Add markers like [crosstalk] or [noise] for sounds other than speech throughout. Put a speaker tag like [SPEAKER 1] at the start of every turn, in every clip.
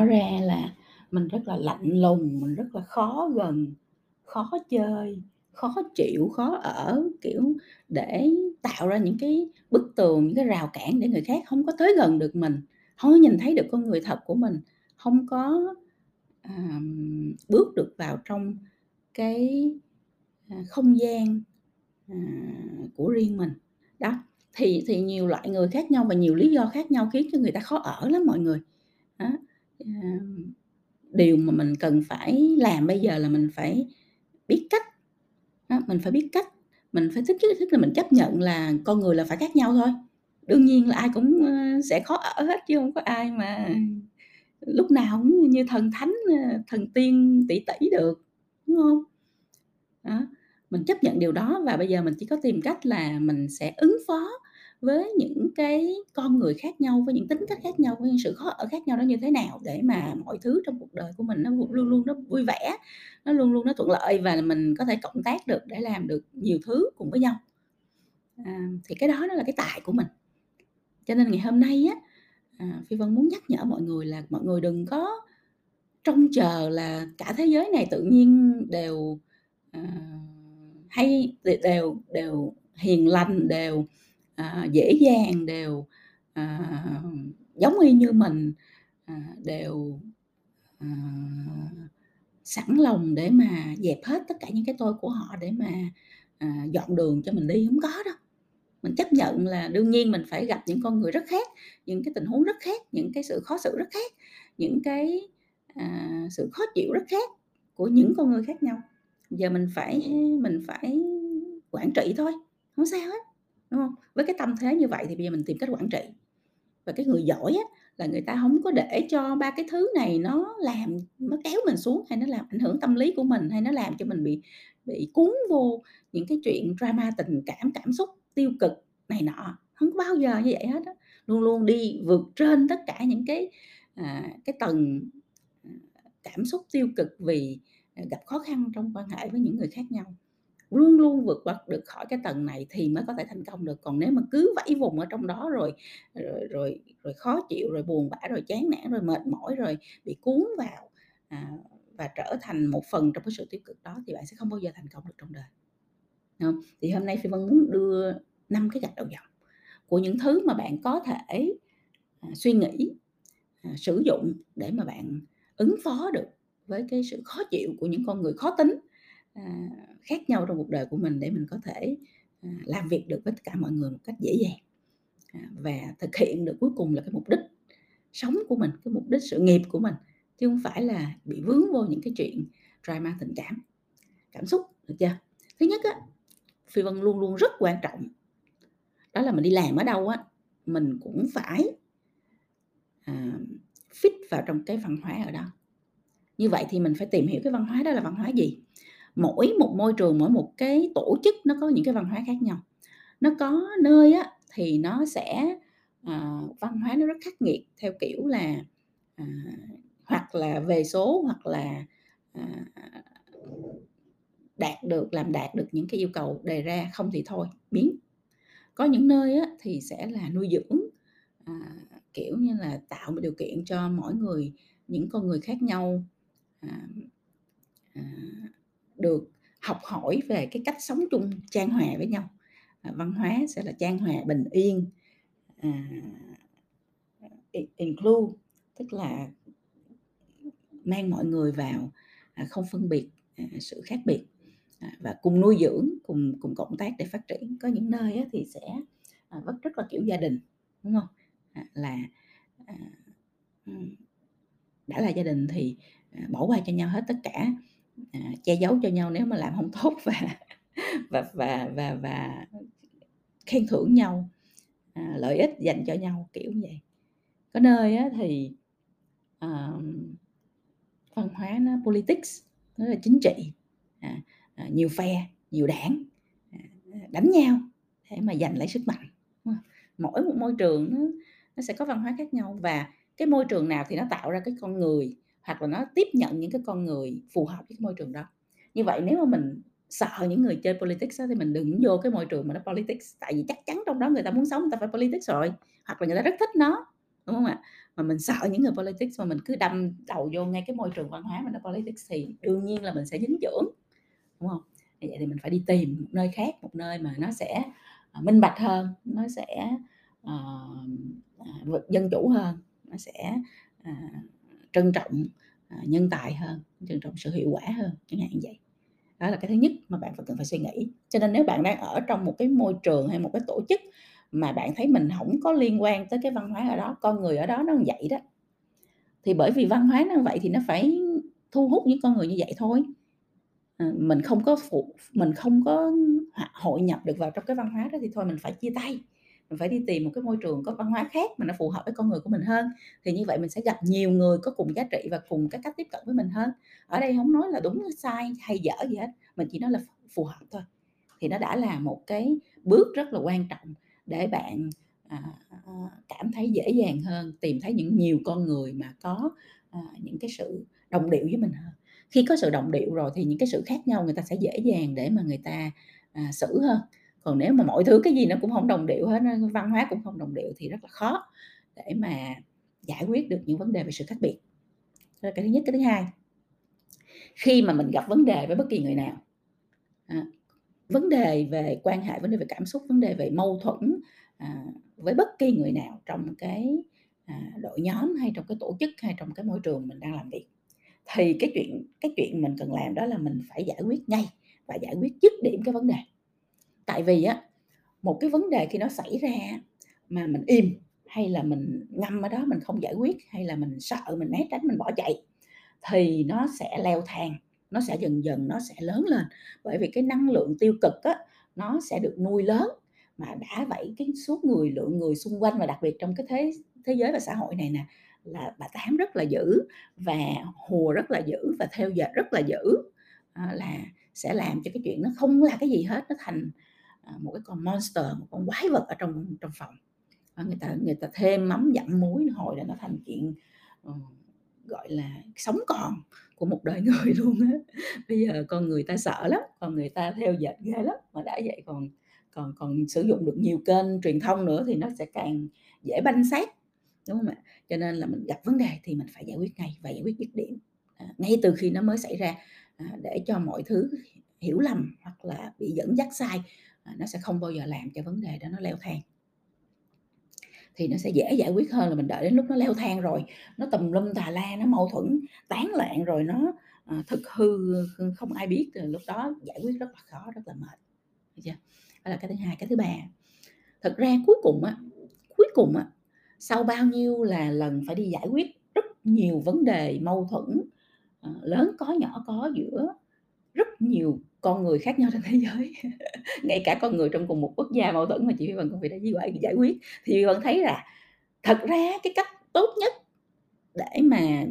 [SPEAKER 1] tỏ ra là mình rất là lạnh lùng, mình rất là khó gần, khó chơi, khó chịu, khó ở, kiểu, để tạo ra những cái bức tường, những cái rào cản để người khác không có tới gần được mình, không có nhìn thấy được con người thật của mình, không có, ờm, bước được vào trong cái, à, không gian, à, của riêng mình. Đó, thì thì nhiều loại người khác nhau và nhiều lý do khác nhau khiến cho người ta khó ở lắm mọi người. Đó, điều mà mình cần phải làm bây giờ là mình phải biết cách, đó, mình phải biết cách, mình phải thích thích là mình chấp nhận là con người là phải khác nhau thôi. Đương nhiên là ai cũng, sẽ khó ở hết chứ không có ai mà lúc nào cũng như thần thánh, thần tiên tỷ tỷ được, đúng không? Đó, mình chấp nhận điều đó và bây giờ mình chỉ có tìm cách là mình sẽ ứng phó với những cái con người khác nhau, với những tính cách khác nhau, với những sự khó ở khác nhau đó như thế nào để mà mọi thứ trong cuộc đời của mình nó luôn luôn nó vui vẻ, nó luôn luôn nó thuận lợi và mình có thể cộng tác được để làm được nhiều thứ cùng với nhau. À, thì cái đó nó là cái tài của mình. Cho nên ngày hôm nay á, à, Phi Vân muốn nhắc nhở mọi người là mọi người đừng có trông chờ là cả thế giới này tự nhiên đều, à, hay đều đều hiền lành, đều, à, dễ dàng, đều, à, giống y như mình, à, đều, à, sẵn lòng để mà dẹp hết tất cả những cái tôi của họ để mà, à, dọn đường cho mình đi, không có đâu. Mình chấp nhận là đương nhiên mình phải gặp những con người rất khác, những cái tình huống rất khác, những cái sự khó xử rất khác, những cái, à, sự khó chịu rất khác của những con người khác nhau. Giờ mình phải mình phải quản trị thôi, không sao hết, đúng không Với cái tâm thế như vậy thì bây giờ mình tìm cách quản trị. Và cái người giỏi á, là người ta không có để cho ba cái thứ này nó làm nó kéo mình xuống, hay nó làm ảnh hưởng tâm lý của mình, hay nó làm cho mình bị bị cuốn vô những cái chuyện drama tình cảm, cảm xúc tiêu cực này nọ, không có bao giờ như vậy hết á. Luôn luôn đi vượt trên tất cả những cái, à, cái tầng, à, cảm xúc tiêu cực vì, gặp khó khăn trong quan hệ với những người khác nhau. Luôn luôn vượt qua được khỏi cái tầng này thì mới có thể thành công được, còn nếu mà cứ vẫy vùng ở trong đó rồi rồi rồi rồi khó chịu, rồi buồn bã, rồi chán nản, rồi mệt mỏi, rồi bị cuốn vào, à, và trở thành một phần trong cái sự tiêu cực đó thì bạn sẽ không bao giờ thành công được trong đời. Hông? Thì hôm nay Phi Vân muốn đưa năm cái gạch đầu dòng của những thứ mà bạn có thể, à, suy nghĩ, à, sử dụng để mà bạn ứng phó được với cái sự khó chịu của những con người khó tính, à, khác nhau trong cuộc đời của mình để mình có thể, à, làm việc được với tất cả mọi người một cách dễ dàng, à, và thực hiện được cuối cùng là cái mục đích sống của mình, cái mục đích sự nghiệp của mình, chứ không phải là bị vướng vô những cái chuyện drama tình cảm, cảm xúc, được chưa? Thứ nhất á, Phi Vân luôn luôn rất quan trọng đó là mình đi làm ở đâu á, mình cũng phải, à, fit vào trong cái văn hóa ở đó. Như vậy thì mình phải tìm hiểu cái văn hóa đó là văn hóa gì. Mỗi một môi trường, mỗi một cái tổ chức nó có những cái văn hóa khác nhau. Nó có nơi á, thì nó sẽ, à, văn hóa nó rất khắc nghiệt theo kiểu là, à, hoặc là về số, hoặc là, à, đạt được làm đạt được những cái yêu cầu đề ra, không thì thôi, biến. Có những nơi á, thì sẽ là nuôi dưỡng, à, kiểu như là, tạo một điều kiện cho mỗi người, những con người khác nhau, à, à, được học hỏi về cái cách sống chung trang hòa với nhau. À, văn hóa sẽ là trang hòa, bình yên, à, include, tức là mang mọi người vào, à, không phân biệt, à, sự khác biệt, à, và cùng nuôi dưỡng, cùng cùng cộng tác để phát triển. Có những nơi á, thì sẽ, à, rất rất là kiểu gia đình, đúng không? À, là, à, đã là gia đình thì, à, bỏ qua cho nhau hết tất cả, à, che giấu cho nhau nếu mà làm không tốt và và và và và khen thưởng nhau, à, lợi ích dành cho nhau, kiểu như vậy. Có nơi á, thì, à, văn hóa nó politics, nó là chính trị, à, à, nhiều phe, nhiều đảng, à, đánh nhau để mà giành lấy sức mạnh. Mỗi một môi trường nó nó sẽ có văn hóa khác nhau và cái môi trường nào thì nó tạo ra cái con người, hoặc là nó tiếp nhận những cái con người phù hợp với cái môi trường đó. Như vậy nếu mà mình sợ những người chơi politics đó, thì mình đừng vô cái môi trường mà nó politics, tại vì chắc chắn trong đó người ta muốn sống người ta phải politics rồi, hoặc là người ta rất thích nó, đúng không ạ? Mà mình sợ những người politics mà mình cứ đâm đầu vô ngay cái môi trường văn hóa mà nó politics thì đương nhiên là mình sẽ dính chưởng, đúng không? Như vậy thì mình phải đi tìm một nơi khác, một nơi mà nó sẽ, à, minh bạch hơn, nó sẽ, uh, dân chủ hơn, nó sẽ, uh, trân trọng, à, nhân tài hơn, trân trọng sự hiệu quả hơn, chẳng hạn như vậy. Đó là cái thứ nhất mà bạn phải cần phải suy nghĩ. Cho nên nếu bạn đang ở trong một cái môi trường hay một cái tổ chức mà bạn thấy mình không có liên quan tới cái văn hóa ở đó, con người ở đó nó vậy đó, thì bởi vì văn hóa nó vậy thì nó phải thu hút những con người như vậy thôi. À, mình không có phụ mình không có hội nhập được vào trong cái văn hóa đó thì thôi mình phải chia tay, mình phải đi tìm một cái môi trường có văn hóa khác mà nó phù hợp với con người của mình hơn, thì như vậy mình sẽ gặp nhiều người có cùng giá trị và cùng cái cách tiếp cận với mình hơn. Ở đây không nói là đúng sai hay dở gì hết, mình chỉ nói là phù hợp thôi, thì nó đã là một cái bước rất là quan trọng để bạn, à, à, cảm thấy dễ dàng hơn, tìm thấy những nhiều con người mà có, à, những cái sự đồng điệu với mình hơn. Khi có sự đồng điệu rồi thì những cái sự khác nhau người ta sẽ dễ dàng để mà người ta, à, xử hơn, còn nếu mà mọi thứ cái gì nó cũng không đồng điệu hết văn hóa cũng không đồng điệu thì rất là khó để mà giải quyết được những vấn đề về sự khác biệt. Đó là cái thứ nhất. Cái thứ hai, khi mà mình gặp vấn đề với bất kỳ người nào, à, vấn đề về quan hệ, vấn đề về cảm xúc, vấn đề về mâu thuẫn, à, với bất kỳ người nào trong cái, à, đội nhóm hay trong cái tổ chức hay trong cái môi trường mình đang làm việc, thì cái chuyện cái chuyện mình cần làm đó là mình phải giải quyết ngay và giải quyết dứt điểm cái vấn đề. Tại vì á, một cái vấn đề khi nó xảy ra mà mình im hay là mình ngâm ở đó mình không giải quyết, hay là mình sợ, mình né tránh, mình bỏ chạy thì nó sẽ leo thang, nó sẽ dần dần nó sẽ lớn lên. Bởi vì cái năng lượng tiêu cực á, nó sẽ được nuôi lớn, mà đã vậy cái số người lượng người xung quanh và đặc biệt trong cái thế thế giới và xã hội này nè, là bà tám rất là dữ và hùa rất là dữ và theo dệt rất là dữ, à, là sẽ làm cho cái chuyện nó không là cái gì hết, nó thành, À, một cái con monster, một con quái vật ở trong trong phòng. à, người ta người ta thêm mắm dặm muối hồi là nó thành chuyện, ờ, gọi là, sống còn của một đời [laughs] người luôn á. Bây giờ con người ta sợ lắm, con người ta theo dệt ghê lắm, mà đã vậy còn còn còn sử dụng được nhiều kênh truyền thông nữa thì nó sẽ càng dễ banh xác, đúng không ạ? Cho nên là mình gặp vấn đề thì mình phải giải quyết ngay và giải quyết dứt điểm, à, ngay từ khi nó mới xảy ra, à, để cho mọi thứ hiểu lầm hoặc là bị dẫn dắt sai, À, nó sẽ không bao giờ làm cho vấn đề đó nó leo thang. Thì nó sẽ dễ giải quyết hơn là mình đợi đến lúc nó leo thang rồi, nó tùm lum tà la, nó mâu thuẫn tán loạn rồi nó, à, thực hư, không ai biết, rồi lúc đó giải quyết rất là khó, rất là mệt, được chưa? Đó là cái thứ hai. Cái thứ ba, thực ra cuối cùng á, cuối cùng á, sau bao nhiêu là lần phải đi giải quyết rất nhiều vấn đề mâu thuẫn, à, lớn có nhỏ có giữa rất nhiều con người khác nhau trên thế giới, [laughs] ngay cả con người trong cùng một quốc gia mâu thuẫn mà chị Thúy Vân cũng phải đi giải quyết, thì Thúy Vân thấy là thật ra cái cách tốt nhất để mà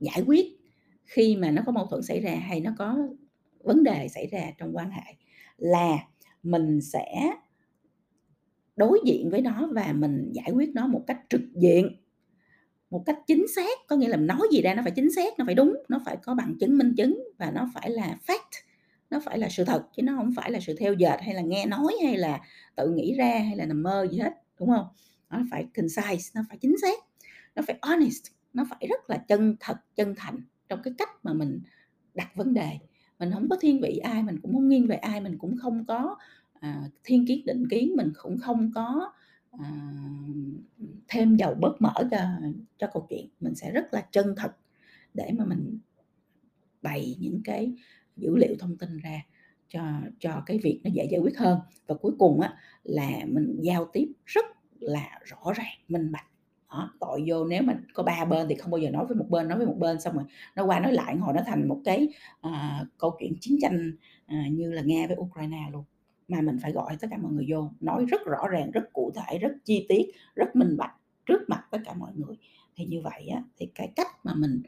[SPEAKER 1] giải quyết khi mà nó có mâu thuẫn xảy ra hay nó có vấn đề xảy ra trong quan hệ là mình sẽ đối diện với nó và mình giải quyết nó một cách trực diện, một cách chính xác. Có nghĩa là nói gì ra nó phải chính xác, nó phải đúng, nó phải có bằng chứng, minh chứng và nó phải là fact, nó phải là sự thật, chứ nó không phải là sự theo dệt hay là nghe nói hay là tự nghĩ ra hay là nằm mơ gì hết, đúng không Nó phải concise, nó phải chính xác, nó phải honest, nó phải rất là chân thật, chân thành trong cái cách mà mình đặt vấn đề. Mình không có thiên vị ai, mình cũng không nghiêng về ai, mình cũng không có, à, thiên kiến, định kiến, mình cũng không có, à, thêm dầu bớt mỡ cho cho câu chuyện. Mình sẽ rất là chân thật để mà mình bày những cái dữ liệu thông tin ra cho cho cái việc nó dễ giải quyết hơn. Và cuối cùng á, là mình giao tiếp rất là rõ ràng, minh bạch. Đó, tội vô nếu mà có ba bên thì không bao giờ nói với một bên, nói với một bên xong rồi nó qua nói lại hồi nó thành một cái, uh, câu chuyện chiến tranh, uh, như là Nga với Ukraine luôn. Mà mình phải gọi tất cả mọi người vô, nói rất rõ ràng, rất cụ thể, rất chi tiết, rất minh bạch trước mặt tất cả mọi người. Thì như vậy á, thì cái cách mà mình,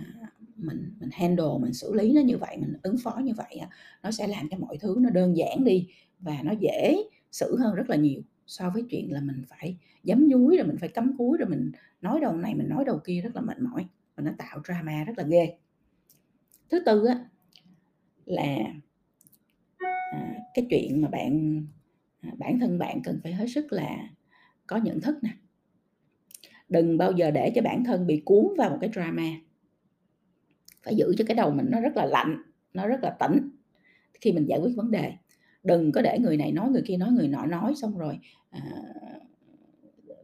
[SPEAKER 1] uh, mình mình handle, mình xử lý nó như vậy, mình ứng phó như vậy nó sẽ làm cho mọi thứ nó đơn giản đi và nó dễ xử hơn rất là nhiều so với chuyện là mình phải dấm dúi, rồi mình phải cấm cúi, rồi mình nói đầu này, mình nói đầu kia rất là mệt mỏi và nó tạo drama rất là ghê. Thứ tư á, là, à, cái chuyện mà bạn, à, bản thân bạn cần phải hết sức là có nhận thức nè. đừng bao giờ để cho bản thân bị cuốn vào một cái drama. Phải giữ cho cái đầu mình nó rất là lạnh, nó rất là tỉnh khi mình giải quyết vấn đề. Đừng có để người này nói, người kia nói, người nọ nói xong rồi, à,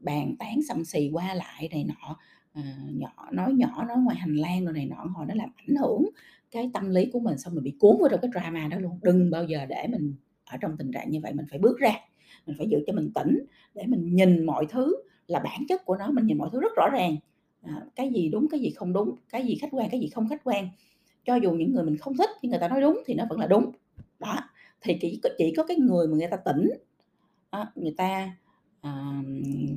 [SPEAKER 1] bàn tán xăm xì qua lại này nọ, à, nhỏ nói nhỏ, nói ngoài hành lang rồi này nọ, hồi nó làm ảnh hưởng cái tâm lý của mình, xong mình bị cuốn vào trong cái drama đó luôn. Đừng bao giờ để mình ở trong tình trạng như vậy, mình phải bước ra, mình phải giữ cho mình tỉnh để mình nhìn mọi thứ là bản chất của nó, mình nhìn mọi thứ rất rõ ràng, à, cái gì đúng, cái gì không đúng, cái gì khách quan, cái gì không khách quan. Cho dù những người mình không thích nhưng người ta nói đúng thì nó vẫn là đúng. Đó, thì chỉ chỉ có cái người mà người ta tỉnh, á, người ta, à,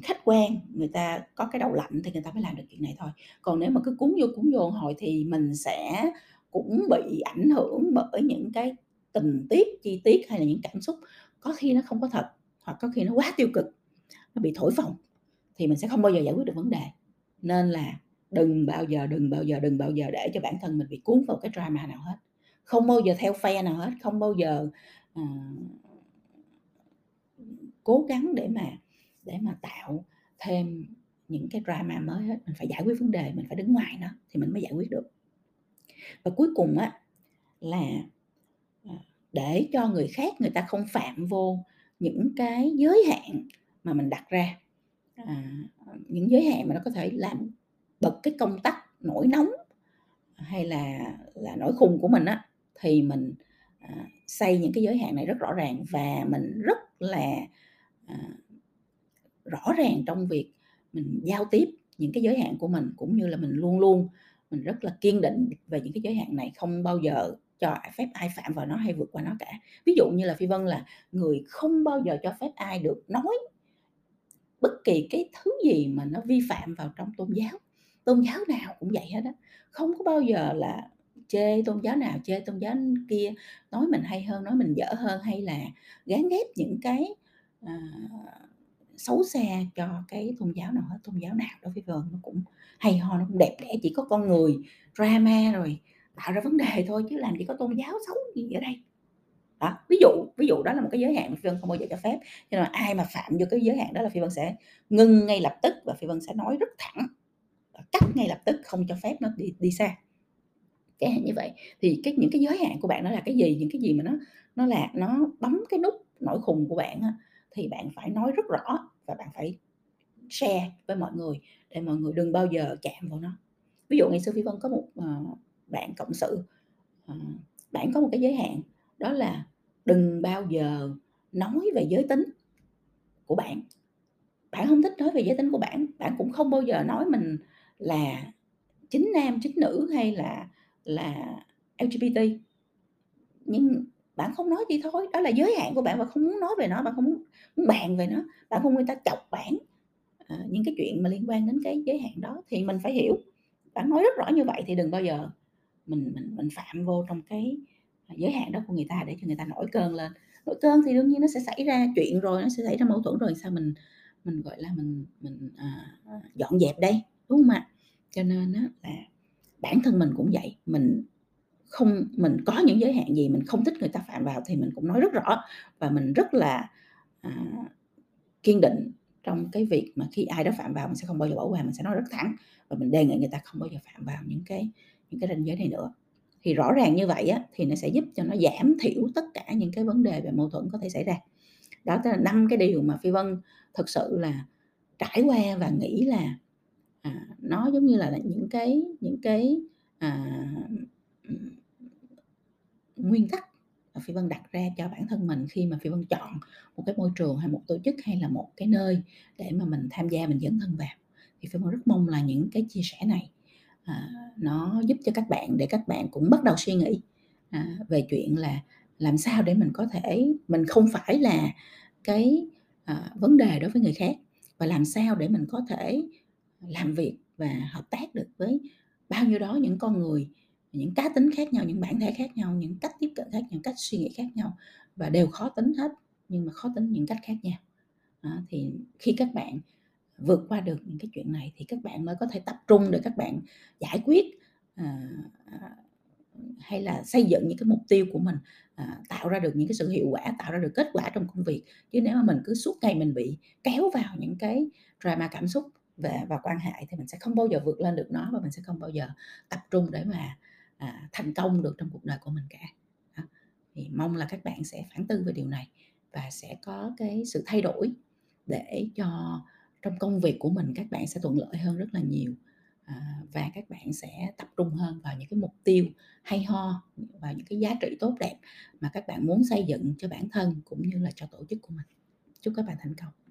[SPEAKER 1] khách quan, người ta có cái đầu lạnh thì người ta mới làm được chuyện này thôi. Còn nếu mà cứ cuốn vô, cuốn vô hồi thì mình sẽ cũng bị ảnh hưởng bởi những cái tình tiết, chi tiết hay là những cảm xúc có khi nó không có thật, hoặc có khi nó quá tiêu cực, nó bị thổi phồng thì mình sẽ không bao giờ giải quyết được vấn đề. Nên là đừng bao giờ, đừng bao giờ, đừng bao giờ để cho bản thân mình bị cuốn vào cái drama nào hết. Không bao giờ theo phe nào hết, không bao giờ, uh, cố gắng để mà để mà tạo thêm những cái drama mới hết, mình phải giải quyết vấn đề, mình phải đứng ngoài nó thì mình mới giải quyết được. Và cuối cùng á là, ờ, để cho người khác người ta không phạm vô những cái giới hạn mà mình đặt ra, à, những giới hạn mà nó có thể làm bật cái công tắc nổi nóng hay là là nổi khùng của mình á, thì mình, à, xây những cái giới hạn này rất rõ ràng và mình rất là, à, rõ ràng trong việc mình giao tiếp những cái giới hạn của mình, cũng như là mình luôn luôn mình rất là kiên định về những cái giới hạn này, không bao giờ cho phép ai phạm vào nó hay vượt qua nó cả. Ví dụ như là Phi Vân là người không bao giờ cho phép ai được nói bất kỳ cái thứ gì mà nó vi phạm vào trong tôn giáo. Tôn giáo nào cũng vậy hết á, không có bao giờ là chê tôn giáo nào, chê tôn giáo kia, nói mình hay hơn, nói mình dở hơn hay là gán ghép những cái, à, xấu xa cho cái tôn giáo nào hết. Tôn giáo nào đối với gần nó cũng hay ho, nó cũng đẹp đẽ, chỉ có con người drama rồi tạo ra vấn đề thôi chứ làm gì có tôn giáo xấu gì ở đây. Đó, ví dụ ví dụ đó là một cái giới hạn mà Phi Vân không bao giờ cho phép, cho nên là ai mà phạm vô cái giới hạn đó là Phi Vân sẽ ngưng ngay lập tức và Phi Vân sẽ nói rất thẳng, cắt ngay lập tức, không cho phép nó đi đi xa. Chẳng hạn như vậy, thì cái những cái giới hạn của bạn nó là cái gì? Những cái gì mà nó nó là nó bấm cái nút nổi khùng của bạn á, thì bạn phải nói rất rõ và bạn phải share với mọi người để mọi người đừng bao giờ chạm vào nó. Ví dụ ngày xưa Phi Vân có một, ờ, bạn cộng sự, ờ, bạn có một cái giới hạn đó là đừng bao giờ nói về giới tính của bạn. Bạn không thích nói về giới tính của bạn, bạn cũng không bao giờ nói mình là chính nam, chính nữ hay là là LGBT. Nhưng bạn không nói thì thôi, đó là giới hạn của bạn, và không muốn nói về nó, bạn không muốn muốn bàn về nó, bạn không người ta chọc bạn, à, những cái chuyện mà liên quan đến cái giới hạn đó thì mình phải hiểu. Bạn nói rất rõ như vậy thì đừng bao giờ mình mình mình phạm vô trong cái, giới hạn đó của người ta để cho người ta nổi cơn lên. Nổi cơn thì đương nhiên nó sẽ xảy ra chuyện rồi, nó sẽ xảy ra mâu thuẫn rồi sao mình mình, gọi là, mình mình, à, dọn dẹp đây, đúng không ạ? Cho nên á là bản thân mình cũng vậy, mình không mình có những giới hạn gì mình không thích người ta phạm vào thì mình cũng nói rất rõ và mình rất là, à, kiên định trong cái việc mà khi ai đó phạm vào mình sẽ không bao giờ bỏ qua, mình sẽ nói rất thẳng và mình đề nghị người ta không bao giờ phạm vào những cái những cái ranh giới này nữa. Thì rõ ràng như vậy á, thì nó sẽ giúp cho nó giảm thiểu tất cả những cái vấn đề về mâu thuẫn có thể xảy ra. Đó tức là năm cái điều mà Phi Vân thực sự là trải qua và nghĩ là, à, nó giống như là là những cái những cái, à, nguyên tắc mà Phi Vân đặt ra cho bản thân mình khi mà Phi Vân chọn một cái môi trường hay một tổ chức hay là một cái nơi để mà mình tham gia, mình dấn thân vào. Thì Phi Vân rất mong là những cái chia sẻ này, à, nó giúp cho các bạn để các bạn cũng bắt đầu suy nghĩ, à, về chuyện là làm sao để mình có thể mình không phải là cái, à, vấn đề đối với người khác và làm sao để mình có thể làm việc và hợp tác được với bao nhiêu đó những con người, những cá tính khác nhau, những bản thể khác nhau, những cách tiếp cận khác nhau, cách suy nghĩ khác nhau và đều khó tính hết, nhưng mà khó tính những cách khác nhau. à, thì khi các bạn vượt qua được những cái chuyện này thì các bạn mới có thể tập trung để các bạn giải quyết, à, à, hay là xây dựng những cái mục tiêu của mình, à, tạo ra được những cái sự hiệu quả, tạo ra được kết quả trong công việc. Chứ nếu mà mình cứ suốt ngày mình bị kéo vào những cái drama cảm xúc về và quan hệ thì mình sẽ không bao giờ vượt lên được nó và mình sẽ không bao giờ tập trung để mà, à, thành công được trong cuộc đời của mình cả. Đó, thì mong là các bạn sẽ phản tư về điều này và sẽ có cái sự thay đổi để cho trong công việc của mình các bạn sẽ thuận lợi hơn rất là nhiều, à, và các bạn sẽ tập trung hơn vào những cái mục tiêu hay ho vào những cái giá trị tốt đẹp mà các bạn muốn xây dựng cho bản thân cũng như là cho tổ chức của mình. Chúc các bạn thành công.